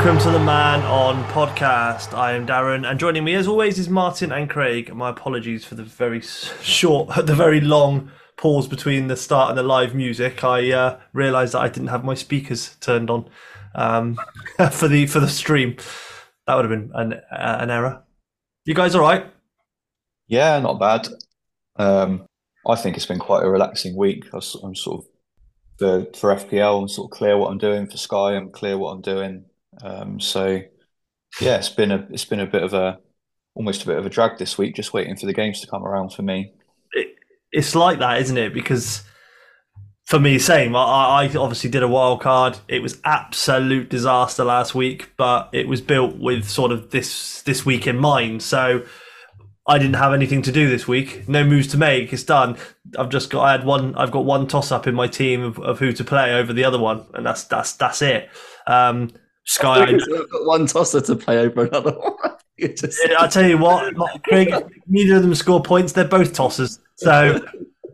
Welcome to the Man On podcast. I am Darren, and joining me as always is Martin and Craig. My apologies for the very short, the very long pause between the start and the live music. I uh, realised that I didn't have my speakers turned on um, for the for the stream. That would have been an uh, an error. You guys all right? Yeah, not bad. Um, I think it's been quite a relaxing week. I'm sort of for for FPL. I'm sort of clear what I'm doing for Sky. I'm clear what I'm doing. Um, so yeah, it's been a it's been a bit of a almost a bit of a drag this week, just waiting for the games to come around for me. It, it's like that, isn't it? Because for me, same. I, I obviously did a wild card. It was absolute disaster last week, but it was built with sort of this this week in mind. So I didn't have anything to do this week. No moves to make. It's done. I've just got. I had one. I've got one toss up in my team of, of who to play over the other one, and that's that's that's it. Um, Sky. I, I've got one tosser to play over another one. Just- I tell you what, Craig. Neither of them score points. They're both tossers. So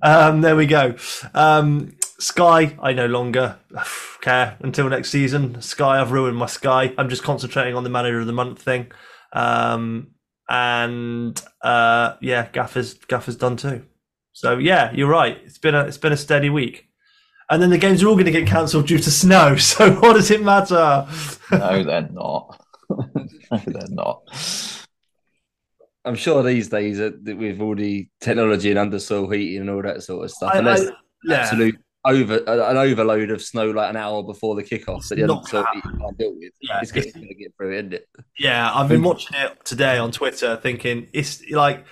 um, there we go. Um, Sky. I no longer care until next season. Sky. I've ruined my Sky. I'm just concentrating on the manager of the month thing. Um, and uh, yeah, Gaffer's Gaffer's done too. So yeah, you're right. It's been a it's been a steady week. And then the games are all going to get cancelled due to snow. So what does it matter? No, they're not. No, they're not. I'm sure these days that that with all the technology and undersoil heating and all that sort of stuff, I- unless I- yeah. absolute over an overload of snow like an hour before the kickoff that the Not undersoil happening. heating can't deal with, Yeah, it's going to get through, isn't it? Yeah, I've been watching it today on Twitter, thinking it's like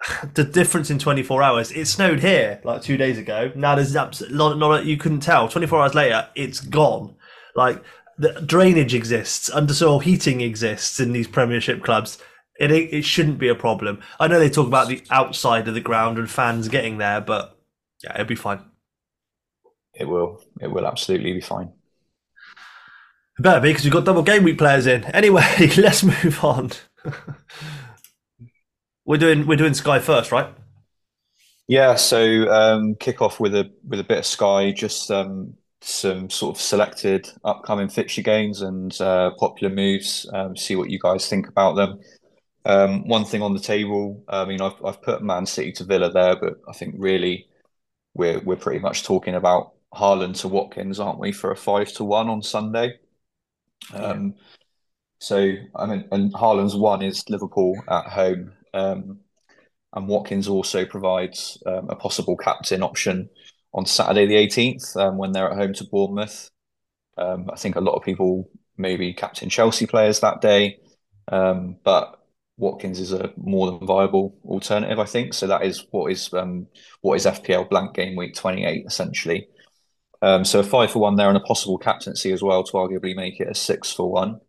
the difference in 24 hours. It snowed here like two days ago. Now there's absolutely not, not you couldn't tell. 24 hours later, it's gone. Like the drainage exists, undersoil heating exists in these Premiership clubs. It it shouldn't be a problem. I know they talk about the outside of the ground and fans getting there, but yeah, it'll be fine. It will. It will absolutely be fine. It better be because we've got double game week players in. Anyway, let's move on. we're doing we're doing Sky first, right? Yeah, so um, kick off with a with a bit of Sky, just um, some sort of selected upcoming fixture games and uh, popular moves. Um, see what you guys think about them. Um, one thing on the table, I mean, I've I've put Man City to Villa there, but I think really we're we're pretty much talking about Haaland to Watkins, aren't we, for a five to one on Sunday? Um, so I mean, and Haaland's one is Liverpool at home. Um, and Watkins also provides um, a possible captain option on Saturday the 18th um, when they're at home to Bournemouth. Um, I think a lot of people maybe captain Chelsea players that day, um, but Watkins is a more than viable alternative, I think. So that is what is um, what is FPL blank game week 28 essentially. Um, so a five for one there and a possible captaincy as well to arguably make it a six for one.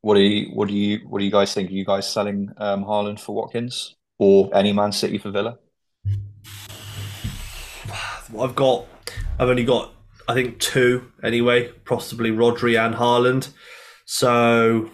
What do you what do you what do you guys think? Are you guys selling um Haaland for Watkins or any Man City for Villa? I've got, I've only got, I think two anyway, possibly Rodri and Haaland. So,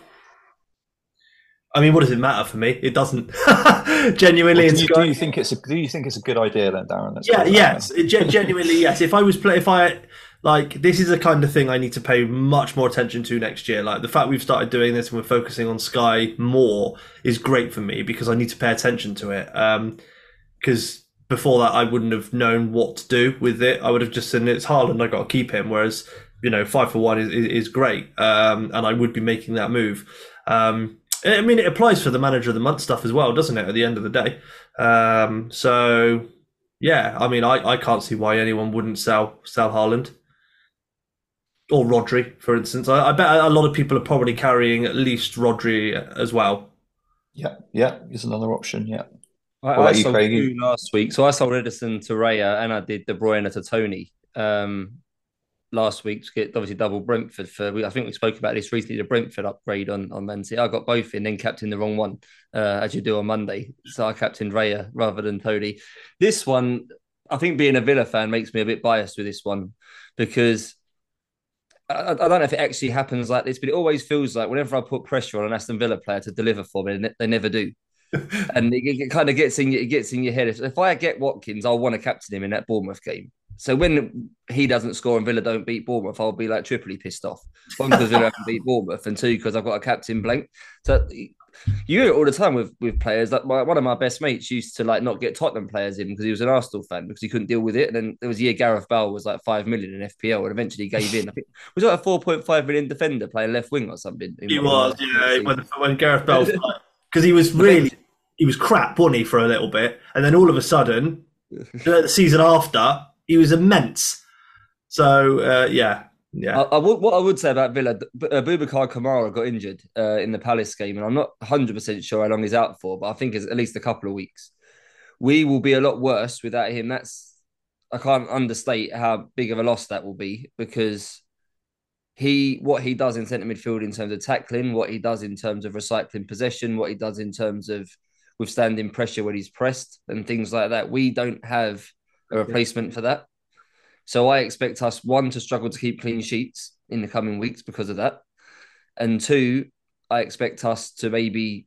I mean, what does it matter for me? It doesn't. Genuinely, in do, you, do you think it's a do you think it's a good idea then, Darren? Yeah, put it that yes, gen- genuinely, yes. If I was play, if I like, this is the kind of thing I need to pay much more attention to next year. Like the fact we've started doing this and we're focusing on Sky more is great for me because I need to pay attention to it. Um, because before that, I wouldn't have known what to do with it. I would have just said it's Haaland, I got to keep him. Whereas you know, five for one is is, is great, um, and I would be making that move. Um, I mean, it applies for the manager of the month stuff as well, doesn't it? At the end of the day, um, so yeah, I mean, I, I can't see why anyone wouldn't sell sell Haaland or Rodri, for instance. I, I bet a lot of people are probably carrying at least Rodri as well. Yeah, yeah, is another option. Yeah. I, What I you, sold two last week. So I sold Ederson to Raya and I did De Bruyne to Toney um, last week to get obviously double Brentford for. we- I think we spoke about this recently. The Brentford upgrade on on Man City. I got both in, then captained the wrong one uh, as you do on Monday. So I captained Raya rather than Toney. This one, I think, being a Villa fan makes me a bit biased with this one because. I, I don't know if it actually happens like this, but it always feels like whenever I put pressure on an Aston Villa player to deliver for me, they never do and it, it kind of gets in it gets in your head. If, if I get Watkins, I'll want to captain him in that Bournemouth game. so when he doesn't score and Villa don't beat Bournemouth, I'll be like triply pissed off. One because Villa haven't beat Bournemouth, and two because I've got a captain blank. So you hear it all the time with with players. Like my, one of my best mates used to like not get Tottenham players in because he was an Arsenal fan because he couldn't deal with it. And then there was a year Gareth Bale was like five million in FPL and eventually gave in. I think was like a four point five million defender playing left wing or something. He was, yeah. When, when Gareth Bale because he was really he was crap, wasn't he, for a little bit, and then all of a sudden, the season after, he was immense. So uh, yeah, yeah. I, I would, what I would say about Villa, uh, Boubacar Kamara got injured uh, in the Palace game, and I'm not 100 percent sure how long he's out for, but I think it's at least a couple of weeks. We will be a lot worse without him. That's I can't understate how big of a loss that will be because he what he does in centre midfield in terms of tackling, what he does in terms of recycling possession, what he does in terms of withstanding pressure when he's pressed and things like that. We don't have a replacement for that. So I expect us one to struggle to keep clean sheets in the coming weeks because of that. And two, I expect us to maybe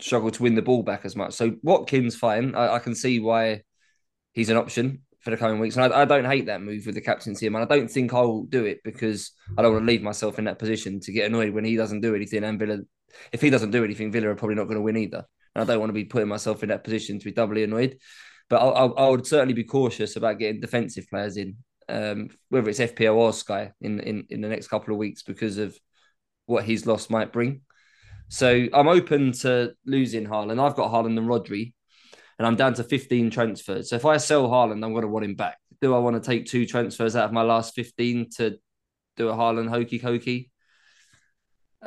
struggle to win the ball back as much. So Watkins, fine. I, I can see why he's an option for the coming weeks. And I, I, don't hate that move with the captaincy, and I don't think I'll do it because I don't want to leave myself in that position to get annoyed when he doesn't do anything. And Villa, if he doesn't do anything, Villa are probably not going to win either. And I don't want to be putting myself in that position to be doubly annoyed. But I, I, I would certainly be cautious about getting defensive players in, um, whether it's FPL or Sky, in, in in the next couple of weeks because of what his loss might bring. So I'm open to losing Haaland. I've got Haaland and Rodri and I'm down to 15 transfers. So if I sell Haaland, I'm going to want him back. Do I want to take two transfers out of my last 15 to do a Haaland hokey cokey?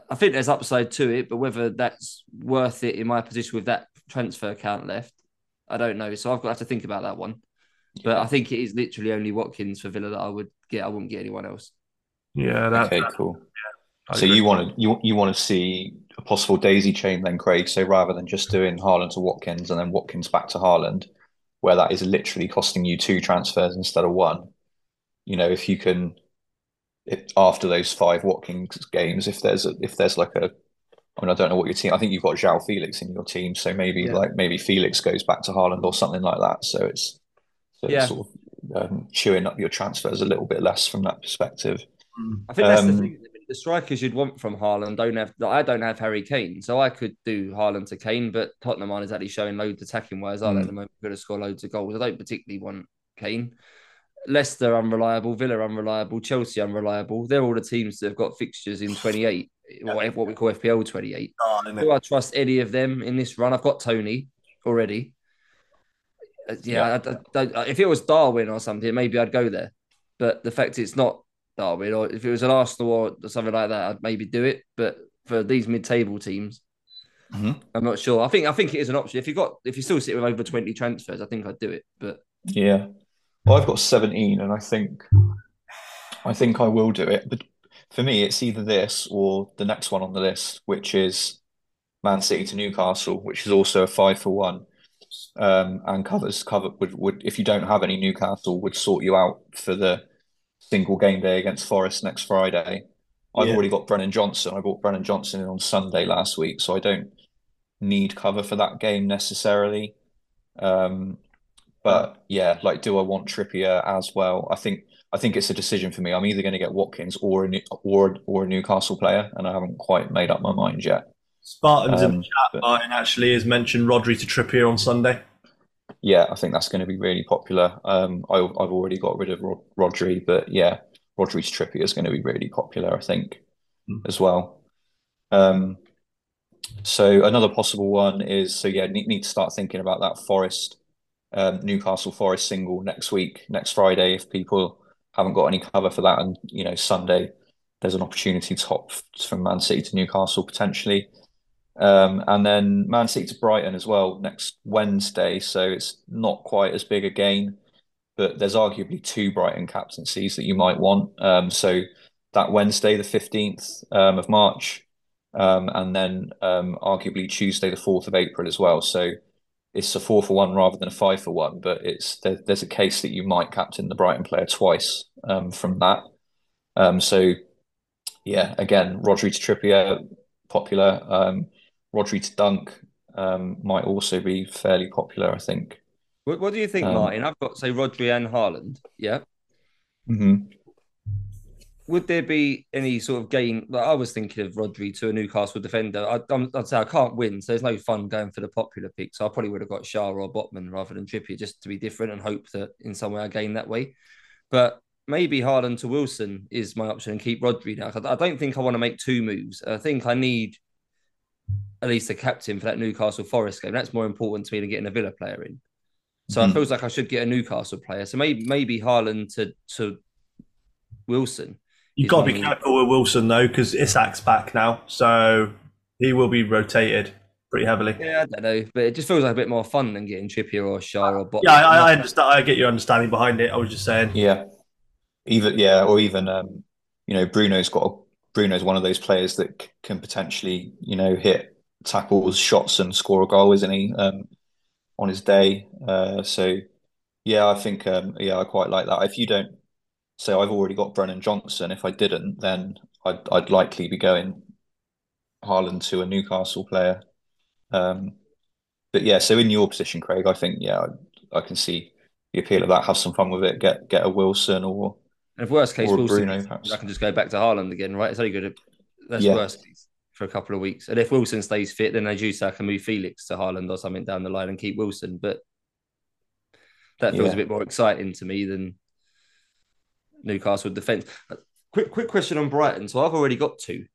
I think there's upside to it, but whether that's worth it in my position with that transfer account left, I don't know. So I've got to, have to think about that one. But I think it is literally only Watkins for Villa that I would get. I wouldn't get anyone else. Yeah, that's okay, cool. Yeah, so you want to you you want to see a possible daisy chain then, Craig. So rather than just doing Haaland to Watkins and then Watkins back to Haaland, where that is literally costing you two transfers instead of one, you know, if you can, if, after those five Watkins games, if there's a, if there's like a, I mean, I don't know what your team. I think you've got João Felix in your team, so maybe yeah. like maybe Felix goes back to Haaland or something like that. So it's, so yeah. Sort of um, chewing up your transfers a little bit less from that perspective. I think that's um, the thing the strikers you'd want from Haaland don't have. I don't have Harry Kane, so I could do Haaland to Kane, but Tottenham aren't exactly showing loads of attacking wise. I mm. at the moment going to score loads of goals. I don't particularly want Kane. Leicester unreliable, Villa unreliable, Chelsea unreliable. They're all the teams that have got fixtures in 28, yeah. what we call FPL 28. Oh, Do I trust any of them in this run? I've got Toney already. Uh, yeah, yeah. I, I, I, if it was Darwin or something, maybe I'd go there. But the fact it's not Darwin, or if it was an Arsenal or something like that, I'd maybe do it. But for these mid-table teams, mm-hmm. I'm not sure. I think I think it is an option. If you got if you still sit with over 20 transfers, I think I'd do it. But yeah, well, I've got 17, and I think I think I will do it. But for me, it's either this or the next one on the list, which is Man City to Newcastle, which is also a five for one. Um, and covers cover would, would if you don't have any Newcastle would sort you out for the single game day against Forest next Friday. I've yeah. already got Brennan Johnson. I bought Brennan Johnson in on Sunday last week, so I don't need cover for that game necessarily. Um, but yeah, like, do I want Trippier as well? I think I think it's a decision for me. I'm either going to get Watkins or a or or a Newcastle player, and I haven't quite made up my mind yet. Spartans um, in the chat, but, Martin actually has mentioned Rodri to Trippier on Sunday yeah, I think that's going to be really popular. Um, I, have already got rid of Rod- Rodri, but yeah, Rodri's Trippier is going to be really popular, I think, mm. as well. Um, so another possible one is so yeah, need, need to start thinking about that Forest, um, Newcastle Forest single next week, next Friday. If people haven't got any cover for that, and you know Sunday, there's an opportunity to hop from Man City to Newcastle potentially. Um, and then Man City to Brighton as well next Wednesday. So it's not quite as big a game, but there's arguably two Brighton captaincies that you might want. Um, so that Wednesday, the 15th um, of March, um, and then um, arguably Tuesday, the 4th of April as well. So it's a four for one rather than a five for one, but it's there, there's a case that you might captain the Brighton player twice um, from that. so yeah, again, Rodri to Trippier, popular. Rodri to Dunk um, might also be fairly popular, I think. What, what do you think, um, Martin? I've got say Rodri and Haaland. Yeah. Mm-hmm. Would there be any sort of gain? Like I was thinking of Rodri to a Newcastle defender. I, I'd say I can't win, so there's no fun going for the popular pick. So I probably would have got Schär or Botman rather than Trippier just to be different and hope that in some way I gain that way. But maybe Haaland to Wilson is my option and keep Rodri now. I don't think I want to make two moves. I think I need at least a captain for that Newcastle Forest game. That's more important to me than getting a Villa player in. So mm-hmm. it feels like I should get a Newcastle player. So maybe maybe Haaland to to Wilson. You've got to be careful with Wilson though, because Isak's back now, so he will be rotated pretty heavily. Yeah, I don't know, but it just feels like a bit more fun than getting Trippier or Schär or Bot. Yeah, I, I, understand. I get your understanding behind it. I was just saying. Yeah, even yeah, or even um, you know, Bruno's got a, Bruno's one of those players that c- can potentially you know hit tackles, shots, and score a goal, isn't he? Um, on his day. Uh, so yeah, I think um, yeah, I quite like that. If you don't say I've already got Brennan Johnson, if I didn't, then I'd I'd likely be going Haaland to a Newcastle player. Um, but yeah, so in your position, Craig, I think yeah, I, I, can see the appeal of that. Have some fun with it. Get get a Wilson or and if worst case, Wilson, Bruno. I can just go back to Haaland again, right? It's only good. That's yeah. worst for a couple of weeks. And if Wilson stays fit, then as you say, I can move Felix to Haaland or something down the line and keep Wilson. But that feels yeah. a bit more exciting to me than Newcastle defence. Quick, quick question on Brighton. So I've already got two.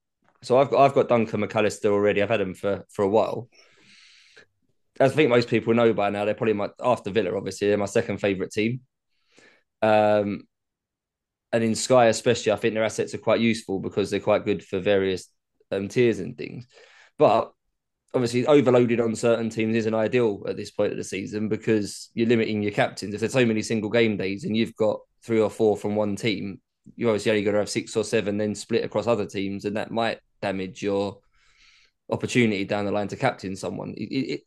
So I've got I've got Dunk and McAllister already. I've had him for for a while. As I think most people know by now, they're probably my after Villa. Obviously, they're my second favourite team. Um, and in Sky especially, I think their assets are quite useful because they're quite good for various um, tiers and things. But obviously, overloaded on certain teams isn't ideal at this point of the season because you're limiting your captains. If there's so many single game days and you've got three or four from one team, you're obviously only going to have six or seven then split across other teams, and that might damage your opportunity down the line to captain someone. It, it,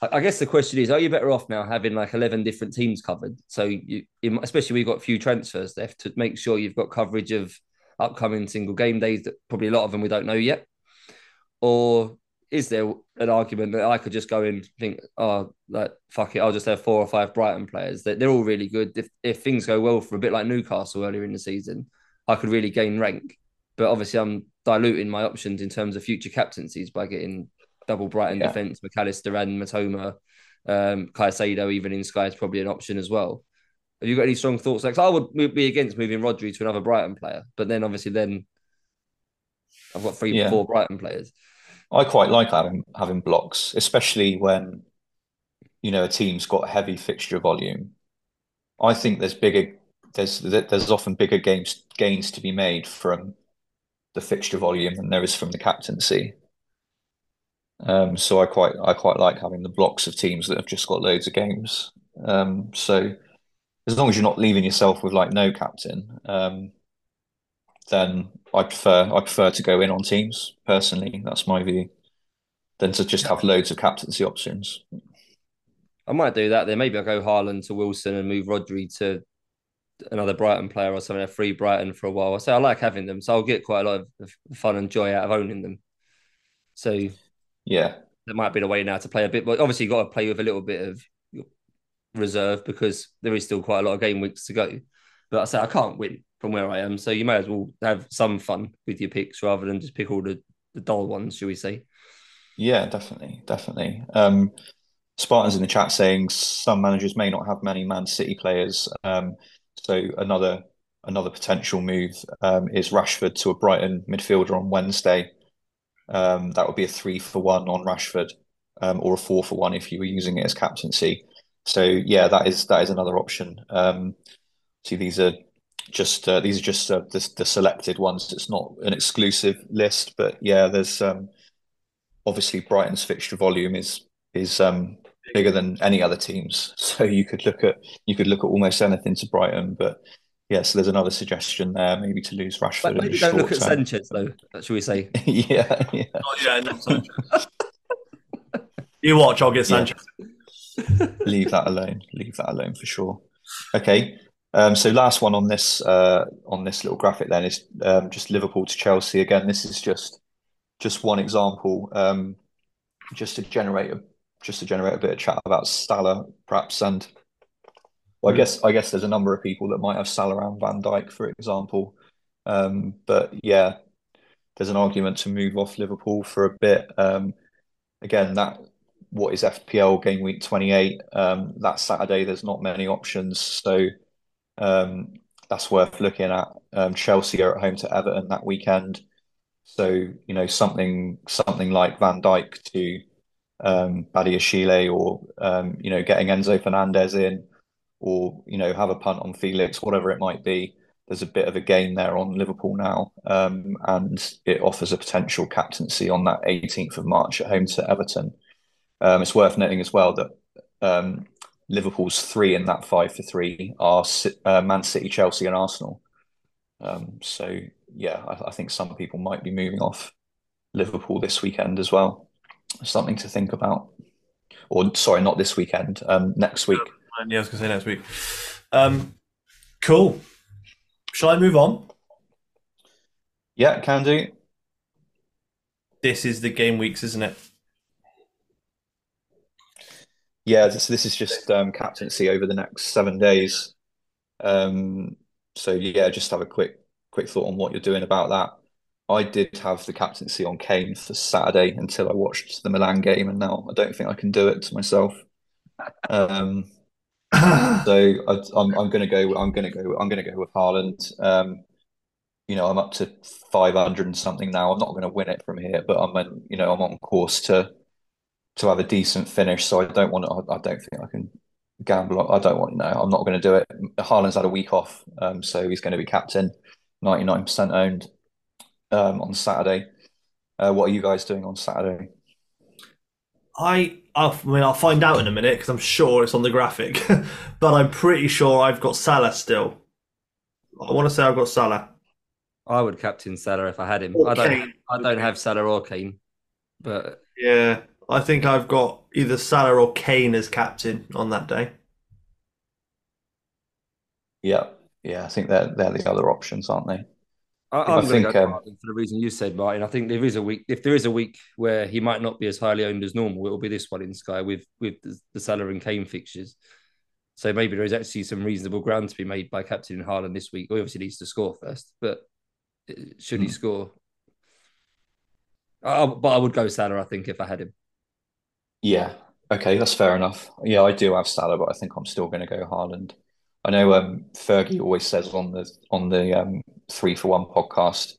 I guess the question is: Are you better off now having like eleven different teams covered? So you, especially we've got a few transfers left to make sure you've got coverage of upcoming single game days that probably a lot of them we don't know yet? Or is there an argument that I could just go and think, oh, like fuck it, I'll just have four or five Brighton players that they're all really good. If if things go well for a bit like Newcastle earlier in the season, I could really gain rank. But obviously, I'm diluting my options in terms of future captaincies by getting double Brighton yeah. defence, McAllister and Mitoma, um, Caicedo, even in Sky is probably an option as well. Have you got any strong thoughts? Like, I would be against moving Rodri to another Brighton player, but then obviously then I've got three, yeah. four Brighton players. I quite like having having blocks, especially when you know a team's got heavy fixture volume. I think there's bigger there's there's often bigger games gains to be made from the fixture volume than there is from the captaincy. Um, so I quite I quite like having the blocks of teams that have just got loads of games. Um, so as long as you're not leaving yourself with like no captain, um, then I prefer I prefer to go in on teams personally. That's my view. Than to just have loads of captaincy options. I might do that then. Maybe I'll go Haaland to Wilson and move Rodri to another Brighton player or something. A free Brighton for a while. I say I like having them, so I'll get quite a lot of fun and joy out of owning them. So yeah, that might be the way now to play a bit. But obviously, you've got to play with a little bit of reserve because there is still quite a lot of game weeks to go. But I say I can't win from where I am, so you may as well have some fun with your picks rather than just pick all the, the dull ones, shall we say? Yeah, definitely, definitely. Um, Spartans in the chat saying some managers may not have many Man City players. Um, so another another potential move um, is Rashford to a Brighton midfielder on Wednesday. Um, that would be a three for one on Rashford, um, or a four for one if you were using it as captaincy. So yeah, that is that is another option. Um, see, these are just uh, these are just uh, the, the, selected ones. It's not an exclusive list, but yeah, there's um, obviously Brighton's fixture volume is is um, bigger than any other teams. So you could look at you could look at almost anything to Brighton, but yeah, so there's another suggestion there, maybe to lose Rashford. maybe don't look at term. Sanchez though. Should we say? yeah, yeah. Oh, yeah you watch, I'll get Sanchez. Yeah. leave that alone. Leave that alone for sure. Okay. Um, so last one on this uh, on this little graphic then is um, just Liverpool to Chelsea again. This is just just one example, um, just to generate a just to generate a bit of chat about Salah perhaps and Well, I guess I guess there's a number of people that might have Salah and Van Dijk, for example. Um, but yeah, there's an argument to move off Liverpool for a bit. Um, again, that what is FPL game week 28? Um, that Saturday, there's not many options, so um, that's worth looking at. Um, Chelsea are at home to Everton that weekend, so you know something something like Van Dijk to um, Badiashile or um, you know getting Enzo Fernandez in, or you know have a punt on Felix, whatever it might be there's a bit of a gain there on Liverpool now, um, and it offers a potential captaincy on that 18th of March at home to Everton. Um, it's worth noting as well that um, Liverpool's three in that five for three are uh, Man City, Chelsea, and Arsenal. Um, so yeah, I, I, think some people might be moving off Liverpool this weekend as well. Something to think about. Or sorry, not this weekend. Um, next week. Yeah, I was going to say next week. Um, cool. Shall I move on? Yeah, can do. This is the game weeks, isn't it? Yeah, this, this is just um, captaincy over the next seven days. Um, so yeah, just have a quick quick thought on what you're doing about that. I did have the captaincy on Kane for Saturday until I watched the Milan game, and now I don't think I can do it to myself. Um, so I, am I'm, going to go. I'm going to go. I'm going to go with Haaland. Um, you know, I'm up to 500 and something now. I'm not going to win it from here, but I'm, you know, I'm on course to to have a decent finish. So I don't want to. I, I don't think I can gamble. I don't want. No, I'm not going to do it. Haaland's had a week off, um, so he's going to be captain, 99% owned um, on Saturday. Uh, what are you guys doing on Saturday? I, i mean, I'll find out in a minute because I'm sure it's on the graphic, but I'm pretty sure I've got Salah still. I want to say I've got Salah. I would captain Salah if I had him. Or I don't. Kane. I don't have Salah or Kane, but yeah, I think I've got either Salah or Kane as captain on that day. Yeah, yeah, I think they're they're the other options, aren't they? I, am think um, for the reason you said, Martin. I think there is a week. If there is a week where he might not be as highly owned as normal, it will be this one in Sky with with the, the Salah and Kane fixtures. So maybe there is actually some reasonable ground to be made by captain Haaland this week. He obviously needs to score first, but uh, should he mm. score? I, but I would go Salah. I think if I had him. Yeah. Okay, that's fair enough. Yeah, I do have Salah, but I think I'm still going to go Haaland. I know um, Fergie always says on the on the um, three for one podcast,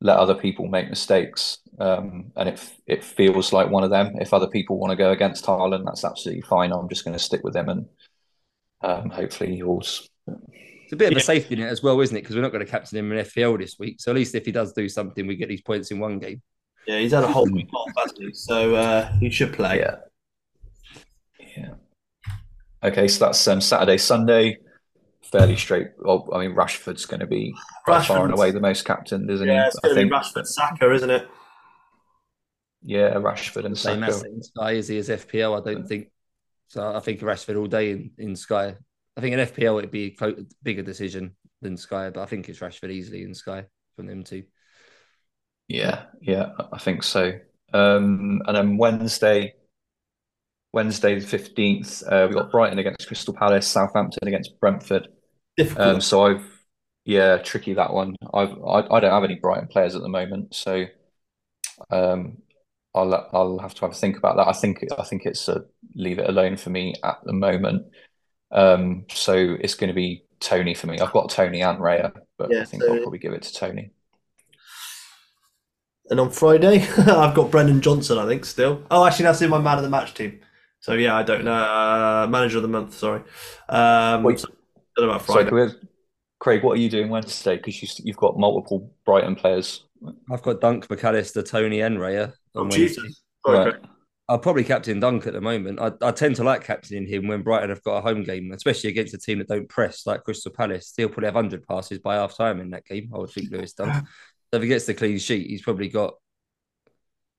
let other people make mistakes, um, and it it feels like one of them. If other people want to go against Haaland, that's absolutely fine. I'm just going to stick with him, and um, hopefully yours. It's a bit of a safety net as well, isn't it? Because we're not going to captain him in FPL this week. So at least if he does do something, we get these points in one game. Yeah, he's had a whole week off, hasn't he? So uh, he should play. Yeah. Yeah. Okay, so that's um, Saturday, Sunday fairly straight. Well, I mean, Rashford's going to be far and away the most captain, isn't yeah, he? It's I think Rashford, Saka, isn't it? Yeah, Rashford and Same Saka. in Sky is he as FPL? I don't think so. I think Rashford all day in, in Sky. I think in FPL it'd be a bigger decision than Sky, but I think it's Rashford easily in Sky from them too. Yeah, yeah, I think so. Um, and then Wednesday, Wednesday the fifteenth, uh, we got Brighton against Crystal Palace, Southampton against Brentford. Difficult. Um, so I've yeah, tricky that one. I've I, I don't have any Brighton players at the moment, so um, I'll I'll have to have a think about that. I think I think it's a leave it alone for me at the moment. Um, so it's going to be Toney for me. I've got Toney and Raya, but yeah, I think so... I'll probably give it to Toney. And on Friday, I've got Brennan Johnson. I think still. Oh, actually, that's in my man of the match team. So yeah, I don't know. Uh, manager of the month. Sorry. Um, Wait, so, about Friday. Sorry, Craig, what are you doing Wednesday? Because you, you've got multiple Brighton players. I've got Dunk, McAllister, Toney and Raya. Oh, Jesus. Sorry, right. I'll probably captain Dunk at the moment. I, I tend to like captaining him when Brighton have got a home game, especially against a team that don't press like Crystal Palace. He'll probably have 100 passes by half time in that game, I would think Lewis Dunk. so if he gets the clean sheet, he's probably got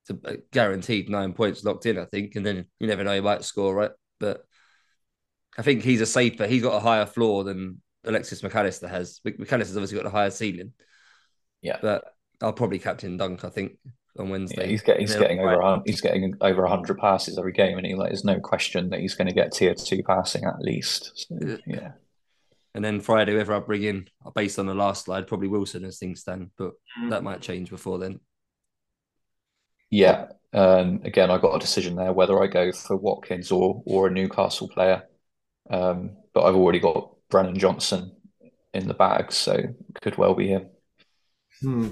to uh, guaranteed nine points locked in, I think. And then you never know, he might score, right? But I think he's a safer, he's got a higher floor than Alexis McAllister has. McAllister's obviously got a higher ceiling. Yeah. But I'll probably captain Dunk, I think, on Wednesday. Yeah, he's getting he's getting over right. he's getting over hundred passes every game, and he like there's no question that he's going to get tier two passing at least. So, yeah. And then Friday, whether I bring in, based on the last slide, probably Wilson as things stand, but mm. that might change before then. Yeah. Um, again, I got a decision there whether I go for Watkins or or a Newcastle player. Um, but I've already got Brennan Johnson in the bag, so could well be him. Hmm.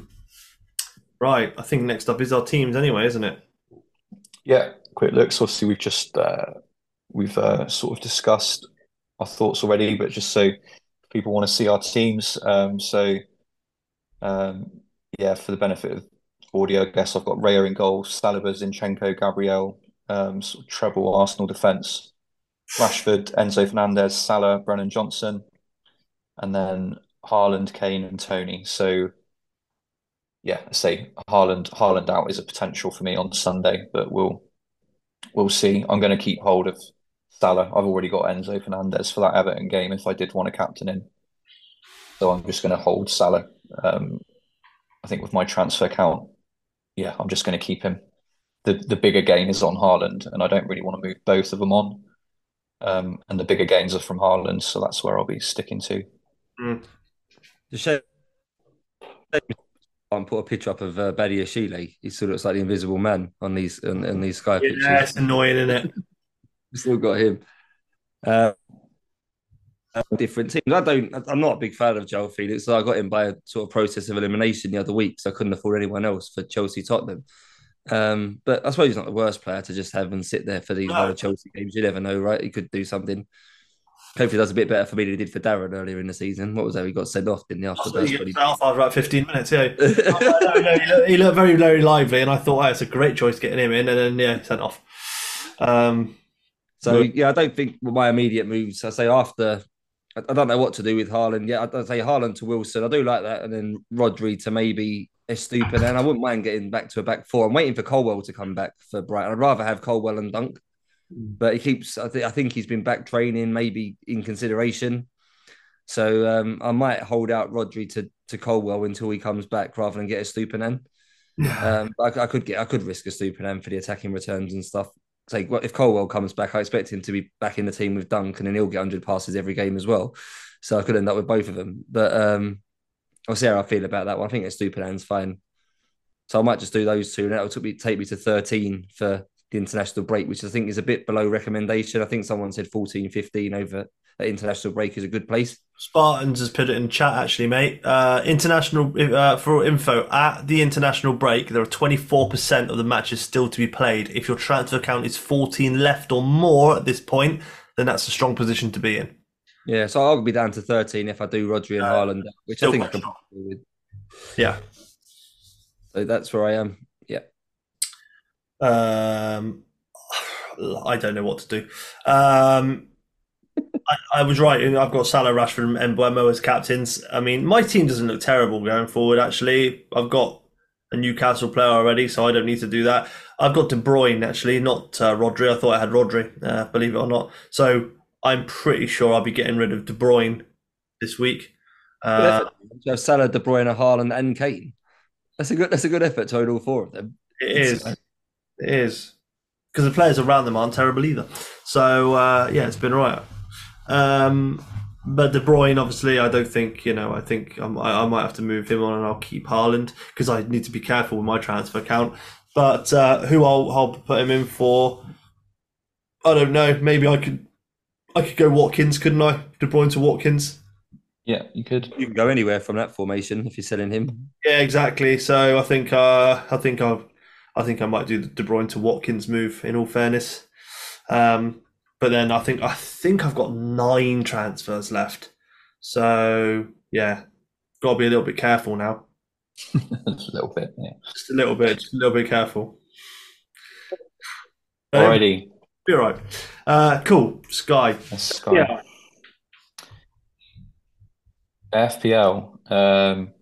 Right. I think next up is our teams anyway, isn't it? Yeah. Quick looks. Obviously, we've just uh, we've uh, sort of discussed our thoughts already, but just so people want to see our teams. Um, so um, yeah, for the benefit of audio, guess I've got Raya in goal, Saliba, Zinchenko, Gabriel, um, sort of treble Arsenal defence, Rashford, Enzo Fernandez, Salah, Brennan Johnson, and then Haaland, Kane, and Toney. So yeah, I say Haaland Haaland out is a potential for me on Sunday, but we'll we'll see. I'm going to keep hold of Salah. I've already got Enzo Fernandez for that Everton game if I did want a captain in. So I'm just going to hold Salah. Um, I think with my transfer count, yeah, I'm just going to keep him. The the bigger gain is on Haaland, and I don't really want to move both of them on. Um, and the bigger gains are from Haaland, so that's where I'll be sticking to. Mm. The show and put a picture up of uh, Badiashile. He sort of looks like the invisible man on these on, on these Sky yeah, pictures. Yeah, it's annoying, isn't it? We've still got him. Uh, different teams. I don't. I'm not a big fan of Joe Felix. So I got him by a sort of process of elimination the other week, so I couldn't afford anyone else for Chelsea Tottenham. Um, but I suppose he's not the worst player to just have and sit there for these no. Chelsea games. You never know, right? He could do something. Hopefully, that's a bit better for me than he did for Darren earlier in the season. What was that? He got sent off, didn't he? After he after about 15 minutes, yeah. oh, no, no, he, looked, he, looked, very, very lively, and I thought, oh, it's a great choice getting him in, and then, yeah, sent off. Um, so, yeah, I don't think my immediate moves, I say after I don't know what to do with Haaland. Yeah, I'd say Haaland to Wilson. I do like that, and then Rodri to maybe Estupiñán. And I wouldn't mind getting back to a back four. I'm waiting for Colwill to come back for Brighton. I'd rather have Colwill and Dunk, but he keeps. I, th- I think he's been back training, maybe in consideration. So um, I might hold out Rodri to to Colwill until he comes back, rather than get Estupiñán. Yeah. Um, I, I, could get. I could risk Estupiñán for the attacking returns and stuff say if Colwill comes back, I expect him to be back in the team with Duncan and he'll get 100 passes every game as well. So I could end up with both of them. But um, I'll see how I feel about that one. I think it's stupid Estupiñán's fine. So I might just do those two. And that'll take me, take me to 13 for the international break, which I think is a bit below recommendation. I think someone said 14, 15 over at international break is a good place. Spartans has put it in chat actually, mate. Uh, international uh, for info at the international break, there are 24% of the matches still to be played. If your transfer count is 14 left or more at this point, then that's a strong position to be in. Yeah, so I'll be down to 13 if I do Rodri and uh, Haaland, which I think I can with. Yeah. So that's where I am. Yeah. Um, I don't know what to do. Um, I, I, was right. I've got Salah, Rashford, and Mbeumo as captains. I mean, my team doesn't look terrible going forward. Actually, I've got a Newcastle player already, so I don't need to do that. I've got De Bruyne actually, not uh, Rodri. I thought I had Rodri, uh, believe it or not. So I'm pretty sure I'll be getting rid of De Bruyne this week. Uh, so Salah, De Bruyne, Haaland, and Kane. That's a good. That's a good effort to all four of them. It is. It is because the players around them aren't terrible either. So uh, yeah, it's been right. Um, but De Bruyne, obviously, I don't think you know. I think I'm, I, I might have to move him on, and I'll keep Haaland because I need to be careful with my transfer count. But uh, who I'll, I'll put him in for, I don't know. Maybe I could, I could go Watkins, couldn't I? De Bruyne to Watkins. Yeah, you could. You can go anywhere from that formation if you're selling him. Yeah, exactly. So I think, uh, I think I, I think I might do the De Bruyne to Watkins move. In all fairness, um, but then I think I think I've got nine transfers left. So yeah, got to be a little bit careful now. just a little bit, yeah. Just a little bit, just a little bit careful. Alrighty. Um, be all right. Uh, cool. Sky. Sky. Yeah. FPL. Um,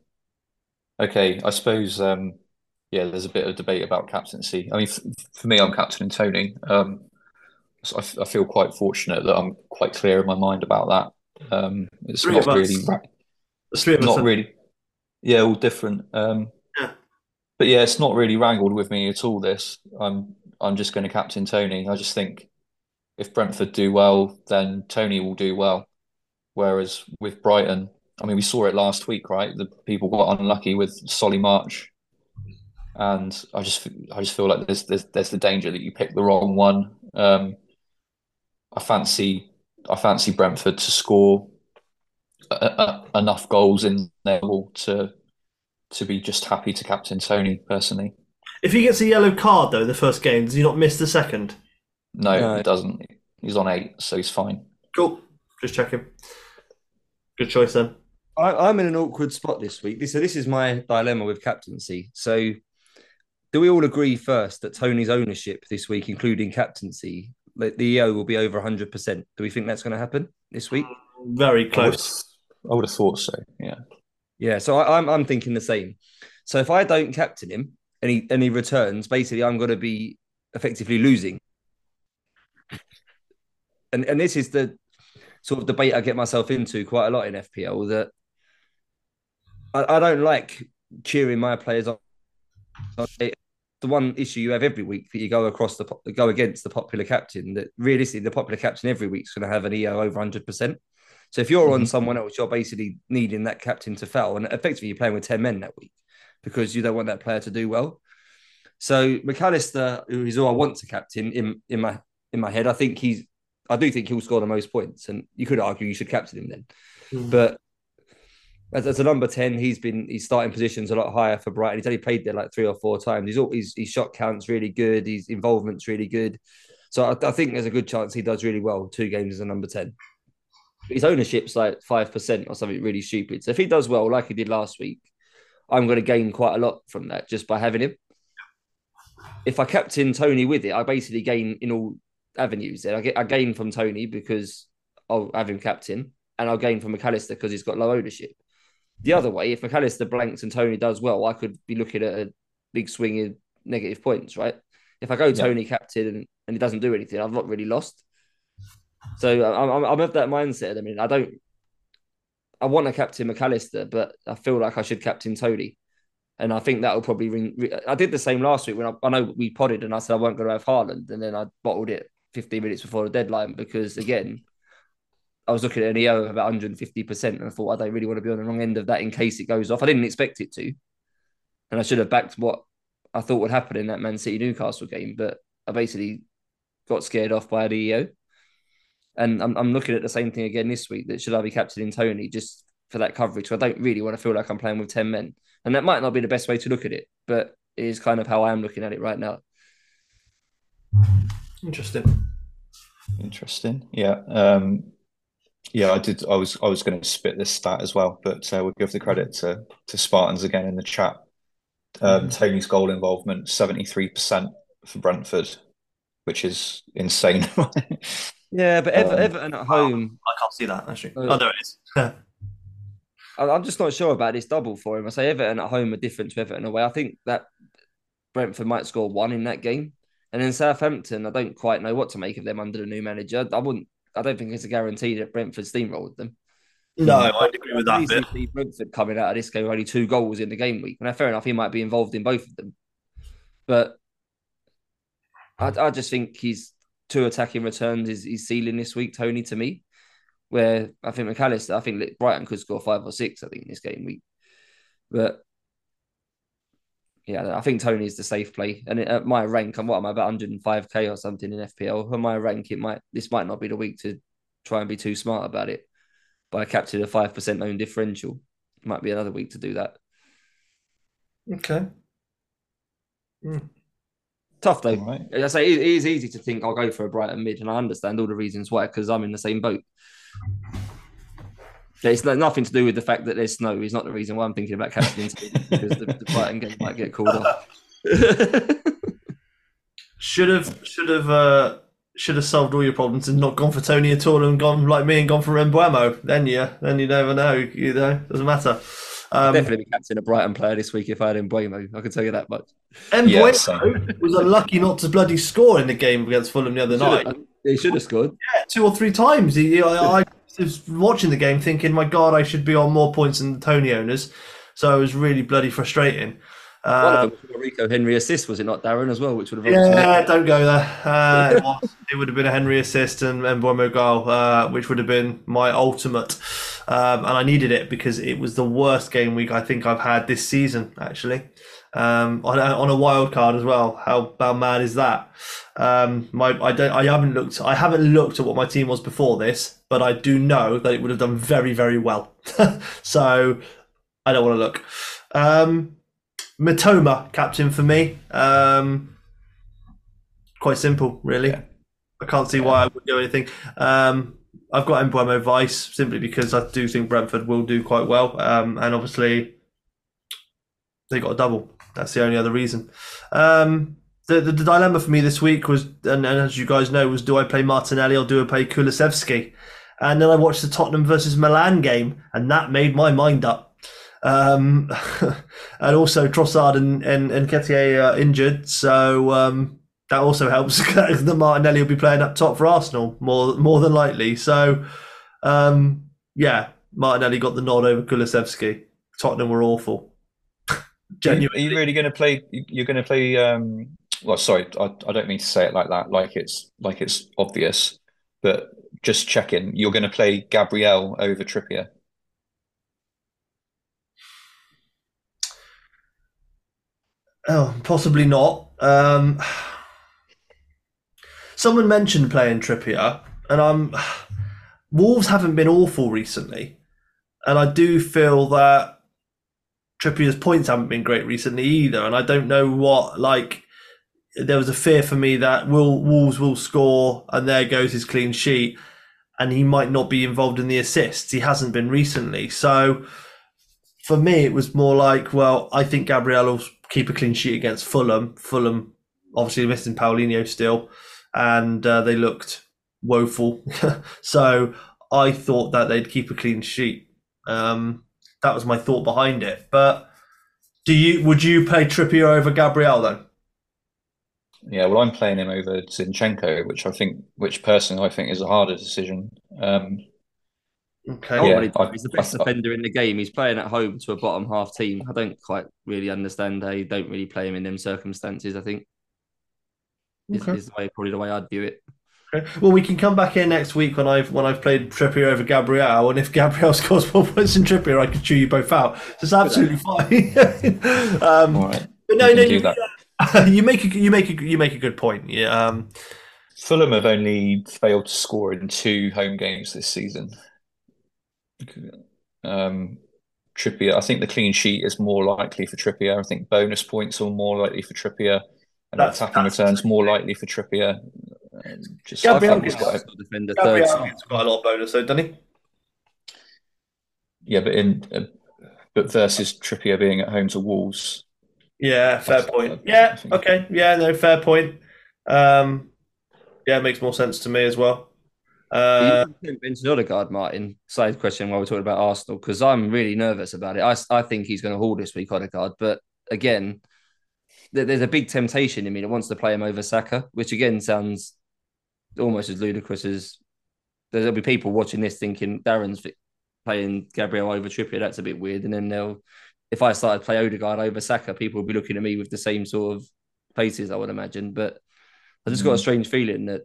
okay, I suppose. Um, yeah, there's a bit of debate about captaincy. I mean, f- for me, I'm captaining Toney. Um, I, I, feel quite fortunate that I'm quite clear in my mind about that. Um, it's three not really, not really, yeah, all different. Um, yeah. But yeah, it's not really wrangled with me at all. This, I'm, I'm just going to captain Toney. I just think if Brentford do well, then Toney will do well. Whereas with Brighton, I mean, we saw it last week, right? The people got unlucky with Solly March, and I just I just feel like there's there's, there's the danger that you pick the wrong one. Um, I fancy I fancy Brentford to score a, a, enough goals in there to to be just happy to captain Toney personally. If he gets a yellow card though the first game, does he not miss the second? No, no. he doesn't. He's on eight, so he's fine. Cool. Just checking. Good choice then. I, am in an awkward spot this week. So this is my dilemma with captaincy. So do we all agree first that Toney's ownership this week, including captaincy, the EO will be over 100%? Do we think that's going to happen this week? Very close. I would, I would have thought so. Yeah. Yeah. So I, I'm I'm thinking the same. So if I don't captain him and he and he returns, basically I'm going to be effectively losing. And and this is the sort of debate I get myself into quite a lot in FPL that I, I don't like cheering my players on. The one issue you have every week that you go across the go against the popular captain. That realistically, the popular captain every week is going to have an EO over hundred percent. So if you're mm-hmm. on someone else, you're basically needing that captain to foul, and effectively you're playing with ten men that week because you don't want that player to do well. So McAllister, who is all I want to captain in in my in my head, I think he's I do think he'll score the most points, and you could argue you should captain him then. Mm. But as, as, a number ten, he's been he's starting positions a lot higher for Brighton. He's only played there like three or four times. He's all he's, shot count's really good. His involvement's really good. So I, I, think there's a good chance he does really well two games as a number ten. His ownership's like five percent or something really stupid. So if he does well, like he did last week, I'm going to gain quite a lot from that just by having him. If I captain Toney with it, I basically gain in all avenues. There, I get I gain from Toney because I'll have him captain, and I'll gain from McAllister because he's got low ownership. The other way, if McAllister blanks and Toney does well, I could be looking at a big swing in negative points, right? If I go Toney yeah. captain and, and he doesn't do anything, I've not really lost. So I'm, I'm of that mindset. I mean, I don't. I want to captain McAllister, but I feel like I should captain Toney. And I think that'll probably ring. I did the same last week when I, I know we potted and I said I weren't going to have Haaland, and then I bottled it 15 minutes before the deadline because, again, I was looking at an EO of about 150%, and I thought I don't really want to be on the wrong end of that in case it goes off. I didn't expect it to. And I should have backed what I thought would happen in that Man City Newcastle game, but I basically got scared off by the EO. And I'm, I'm looking at the same thing again this week that should I be captaining Toney just for that coverage? So I don't really want to feel like I'm playing with 10 men. And that might not be the best way to look at it, but it is kind of how I am looking at it right now. Interesting. Interesting. Yeah. Um, yeah, I did. I was I was going to spit this stat as well, but uh, we'll give the credit to to Spartans again in the chat. Um, mm-hmm. Goal involvement seventy three percent for Brentford, which is insane. yeah, but Ever, um, Everton at home. I can't see that actually. Uh, oh, there it is. I'm just not sure about this double for him. I say Everton at home are different to Everton away. I think that Brentford might score one in that game. And in Southampton, I don't quite know what to make of them under the new manager. I wouldn't. I don't think it's a guarantee that Brentford steamrolled them. No, I agree with that. Bit. See Brentford coming out of this game only two goals in the game week. Now, fair enough, he might be involved in both of them, but I, I just think he's two attacking returns is he's ceiling this week, Toney. To me, where I think McAllister, I think Brighton could score five or six. I think in this game week, but yeah, I think Toney is the safe play. And at my rank, I'm what am I'm about 105k or something in FPL. At my rank, it might this might not be the week to try and be too smart about it. But I captured a five percent own differential. It Might be another week to do that. Okay. Mm. Tough though. Right. I say it is easy to think I'll go for a Brighton mid, and I understand all the reasons why because I'm in the same boat. It's nothing to do with the fact that there's snow. Is not the reason why I'm thinking about captaining because the, the Brighton game might get called off. should have should have uh, should have solved all your problems and not gone for Toney at all and gone like me and gone for Mbeumo. Then yeah, then you never know. You know, doesn't matter. Um, Definitely be captain a Brighton player this week if I had Mbeumo. I can tell you that much. Mbeumo yeah, was unlucky not to bloody score in the game against Fulham the other night. He should have scored. Yeah, two or three times. He, I, I was watching the game thinking, my God, I should be on more points than the Toney owners. So it was really bloody frustrating. One Uh, of them was a Rico Henry assist, was it not, Darren, as well? Which would have yeah, don't go there. Uh, it, was. it would have been a Henry assist and, and goal, uh, which would have been my ultimate. Um, and I needed it because it was the worst game week I think I've had this season, actually. Um, on, a, on a wild card as well. How, how mad is that? Um, my I don't I haven't looked I haven't looked at what my team was before this, but I do know that it would have done very very well. so I don't want to look. Um, Mitoma captain for me. Um, quite simple, really. Yeah. I can't see why I would do anything. Um, I've got Mbeumo Vice simply because I do think Brentford will do quite well, um, and obviously they got a double. That's the only other reason. Um, the, the, the dilemma for me this week was, and, and as you guys know, was do I play Martinelli or do I play Kulusevski? And then I watched the Tottenham versus Milan game, and that made my mind up. Um, and also Trossard and and, and Nketiah are injured, so um, that also helps. that Martinelli will be playing up top for Arsenal more more than likely. So um, yeah, Martinelli got the nod over Kulusevski. Tottenham were awful. Are you, Genuinely. are you really going to play? You're going to play. Um, well, sorry, I, I don't mean to say it like that, like it's like it's obvious, but just checking. You're going to play Gabriel over Trippier. Oh, possibly not. Um, someone mentioned playing Trippier, and I'm. Wolves haven't been awful recently, and I do feel that Trippier's points haven't been great recently either. And I don't know what like. There was a fear for me that will Wolves will score, and there goes his clean sheet, and he might not be involved in the assists. He hasn't been recently, so for me, it was more like, well, I think Gabriel will keep a clean sheet against Fulham. Fulham, obviously missing Palhinha still, and uh, they looked woeful. so I thought that they'd keep a clean sheet. Um, that was my thought behind it. But do you? Would you play Trippier over Gabriel then? Yeah, well, I'm playing him over Zinchenko, which I think, which personally I think is a harder decision. Um, Okay. Oh, Yeah, well, he's the best I- defender in the game. He's playing at home to a bottom half team. I don't quite really understand how you don't really play him in them circumstances. I think is, is the way probably the way I'd view it. Okay. Well, we can come back here next week when I've when I've played Trippier over Gabriel, and if Gabriel scores more points than Trippier, I can chew you both out. So it's absolutely fine. um, all right, but no, we no, you, that. you make a, you make a, you make a good point. Yeah. Um, Fulham have only failed to score in two home games this season. Um, Trippier, I think the clean sheet is more likely for Trippier. I think bonus points are more likely for Trippier, and That's- attacking that's- returns more likely for Trippier. Um, just Gabriel I think he's got a, Arsenal defender third. Gets quite a lot of bonus, though, doesn't he? yeah, but in uh, but versus Trippier being at home to Wolves, Yeah, fair point. I Yeah, okay. Yeah, no, fair point. Um, yeah, it makes more sense to me as well. Uh, you mentioned Odegaard, Martin. Side question while we're talking about Arsenal because I'm really nervous about it. I, I think he's going to haul this week, Odegaard. But again, there- there's a big temptation in me that wants to play him over Saka, which again sounds almost as ludicrous as there'll be people watching this thinking Darren's playing Gabriel over Trippier. That's a bit weird. And then they'll, if I started to play Odegaard over Saka, people would be looking at me with the same sort of faces, I would imagine. But I just got a Mm. strange feeling that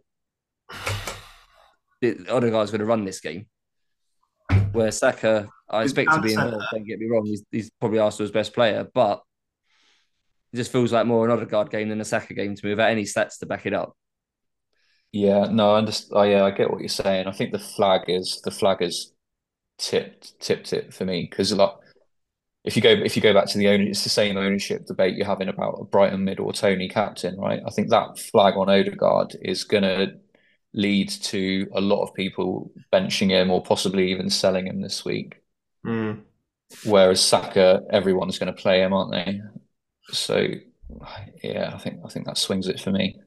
it, Odegaard's going to run this game. Where Saka, I expect to be involved. Don't get me wrong; he's, he's probably Arsenal's best player, but it just feels like more an Odegaard game than a Saka game to me, without any stats to back it up. Yeah, no, I understand. Oh, yeah, I get what you're saying. I think the flag is the flag is tipped tipped it for me because like if you go if you go back to the owner, it's the same ownership debate you're having about Brighton mid or Toney captain, right? I think that flag on Odegaard is gonna lead to a lot of people benching him or possibly even selling him this week. mm, Whereas Saka, everyone's going to play him, aren't they? So, yeah, I think I think that swings it for me.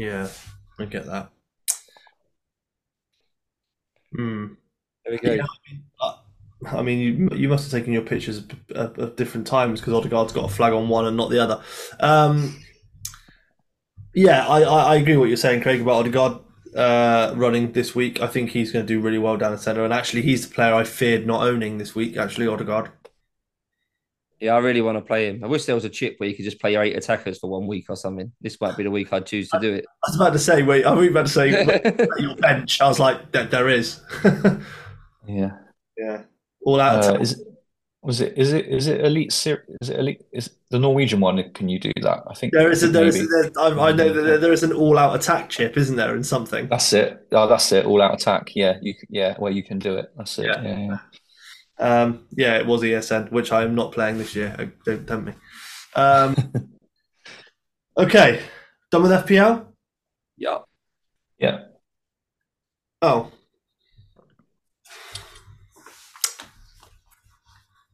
Yeah, I get that. Hmm. There we go. Yeah. I mean, you you must have taken your pictures of, of, of different times because Odegaard's got a flag on one and not the other. Um, yeah, I, I, I agree with what you're saying, Craig, about Odegaard uh, running this week. I think he's going to do really well down the centre, and actually, he's the player I feared not owning this week. Actually, Odegaard. Yeah, I really want to play him. I wish there was a chip where you could just play your eight attackers for one week or something. This might be the week I'd choose to do it. I was about to say, wait, I was about to say your bench. I was like, there, there is. yeah. Yeah. All out. Uh, is, was it? Is it? Is it elite? Is it elite? Is the Norwegian one? Can you do that? I think there is. A, there is. A, I, I know that there, there is an all-out attack chip, isn't there? In something. That's it. Oh, that's it. All-out attack. Yeah. You. Yeah. Where you can do it. That's it. Yeah. yeah, yeah. Um, yeah, it was ESN, which I am not playing this year. Uh, don't tempt me. Um, okay, done with FPL. Yeah. Yeah. Oh,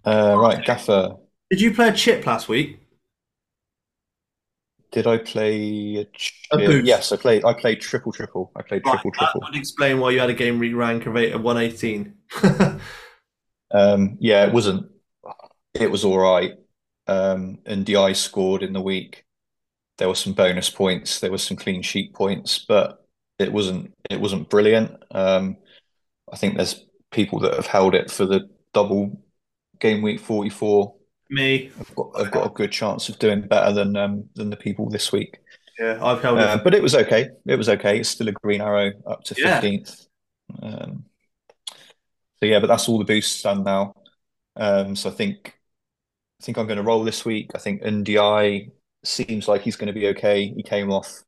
Uh, right, Gaffer. Did you play a chip last week? Did I play a chip? A boost. Yes, I played. I played triple triple. I played Right, triple triple. That would explain why you had a game week rank of eight at one eighteen. Um, yeah, it wasn't. It was all right. Um, and DI scored in the week. There were some bonus points. There were some clean sheet points, but it wasn't. It wasn't brilliant. Um, I think there's people that have held it for the double game week 44 Me, I've got, I've got a good chance of doing better than um, than the people this week. yeah, I've held Uh, it. but it was okay. It was okay. It's still a green arrow up to Yeah. 15th. Um, so yeah, but that's all the boosts done now. Um, so I think I think I'm going to roll this week. I think NDI seems like he's going to be okay. He came off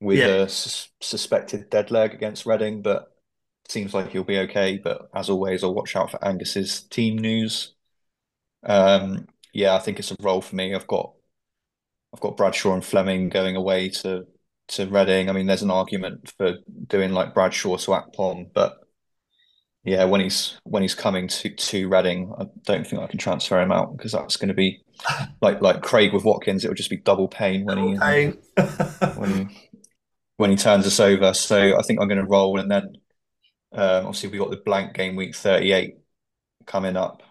with Yeah. a sus suspected dead leg against Reading, but seems like he'll be okay. But as always, I'll watch out for Angus's team news. Um, yeah, I think it's a roll for me. I've got I've got Bradshaw and Fleming going away to to Reading. I mean, there's an argument for doing like Bradshaw to Akpom, but yeah, when he's when he's coming to to Reading, I don't think I can transfer him out because that's going to be like like Craig with Watkins. It would just be double pain when he Okay. when when he turns us over. So I think I'm going to roll, and then um, obviously we got the blank game week 38 coming up.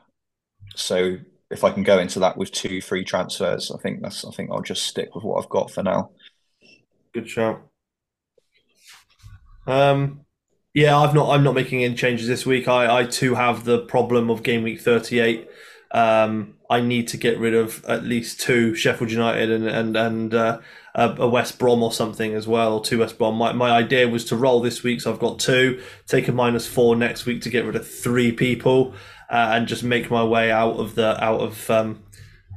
So if I can go into that with two free transfers, I think that's I think I'll just stick with what I've got for now. Good shout. Um, yeah, I've not. I'm not making any changes this week. I, I too have the problem of game week 38. Um, I need to get rid of at least two Sheffield United and and and uh, a, West Brom or something as well, or two West Brom. My my idea was to roll this week, so I've got two. Take a minus four next week to get rid of three people, uh, and just make my way out of the out of um,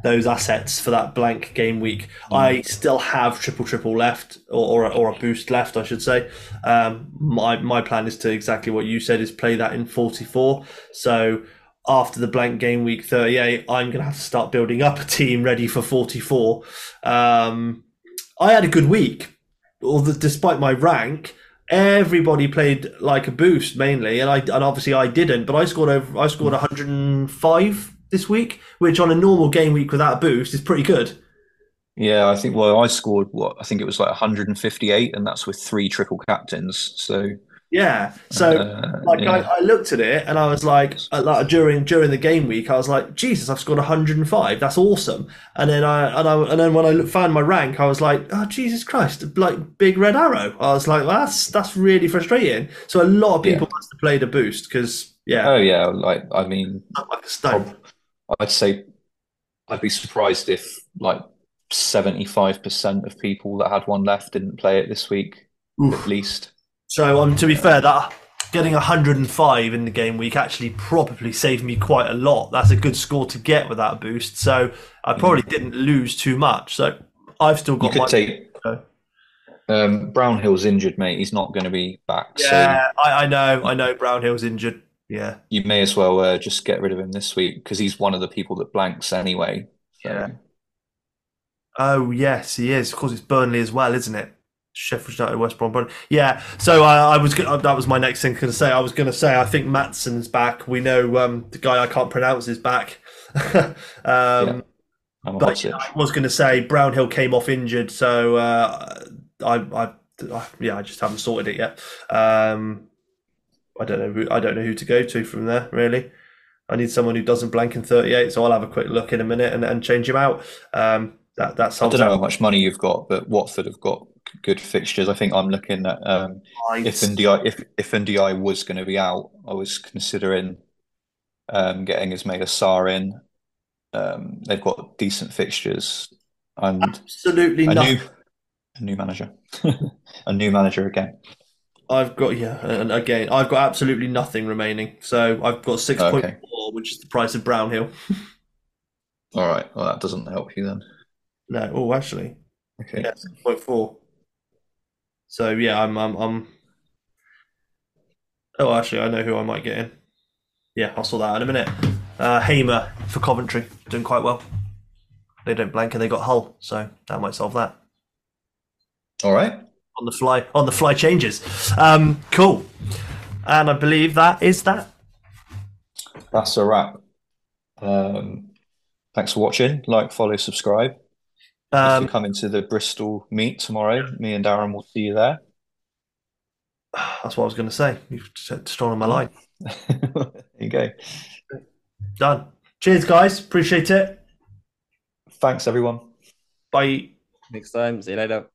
those assets for that blank game week. I still have triple triple left, or, or, or a boost left, I should say. Um, my my plan is to exactly what you said is play that in forty four. So after the blank game week thirty eight, I'm gonna have to start building up a team ready for forty four. Um, I had a good week, although despite my rank. Everybody played like a boost mainly, and I and obviously I didn't, but I scored over. I scored 105 this week, which on a normal game week without a boost is pretty good. Yeah, I think well I scored what I think it was like 158, and that's with three triple captains. So Yeah. So uh, like yeah. I, I looked at it and I was like, uh, like during during the game week, I was like, Jesus, I've scored 105. That's awesome. And then I and I and then when I look, found my rank, I was like, oh Jesus Christ, like big red arrow. I was like, well, that's that's really frustrating. So a lot of people must have played a boost because yeah, oh yeah, like I mean, like a stone. I'd say I'd be surprised if like 75% of people that had one left didn't play it this week, Oof. at least. So um, to be fair, that getting 105 in the game week actually probably saved me quite a lot. That's a good score to get without a boost. So I probably didn't lose too much. So I've still got You could my take Okay. um, Brownhill's injured, mate. He's not going to be back. So Yeah, I, I know, I know. Brownhill's injured. Yeah, you may as well uh, just get rid of him this week because he's one of the people that blanks anyway. So, Yeah. Oh yes, he is. Of course, it's Burnley as well, isn't it? Sheffield United, West Brom, Burnley. Yeah. So I, I was gonna, that was my next thing to say. I was going to say I think Matson's back. We know um, the guy I can't pronounce is back. um, I'm But yeah, itch. I was going to say Brownhill came off injured, so uh, I, I, I, yeah, I just haven't sorted it yet. Um, I don't know. Who, I don't know who to go to from there. Really, I need someone who doesn't blank in thirty-eight. So I'll have a quick look in a minute and, and change him out. Um, that that I don't know how much money you've got, but Watford have got good fixtures. I think I'm looking at um, if NDI if if NDI was going to be out, I was considering um, getting Ismaila Sarr in Um, they've got decent fixtures and Absolutely a nothing. new a new manager, a new manager again. I've got yeah, and again, I've got absolutely nothing remaining. So I've got six point Okay. four, which is the price of Brownhill. All right. Well, that doesn't help you then. No, oh, actually, Okay. yeah, six point four. So yeah, I'm, I'm, I'm. Oh, actually, I know who I might get in. Yeah, I'll sort that out in a minute. Uh, Hamer for Coventry, doing quite well. They don't blank and they got Hull, so that might solve that. All right. On the fly on the fly changes. Um, cool. And I believe that is that. That's a wrap. Um, thanks for watching. Like, follow, subscribe. if Um, you come into the Bristol meet tomorrow, me and Darren will see you there. that's what I was going to say. You've just stolen my line. there you go. Done. Cheers, guys. Appreciate it. Thanks, everyone. Bye. Next time, see you later.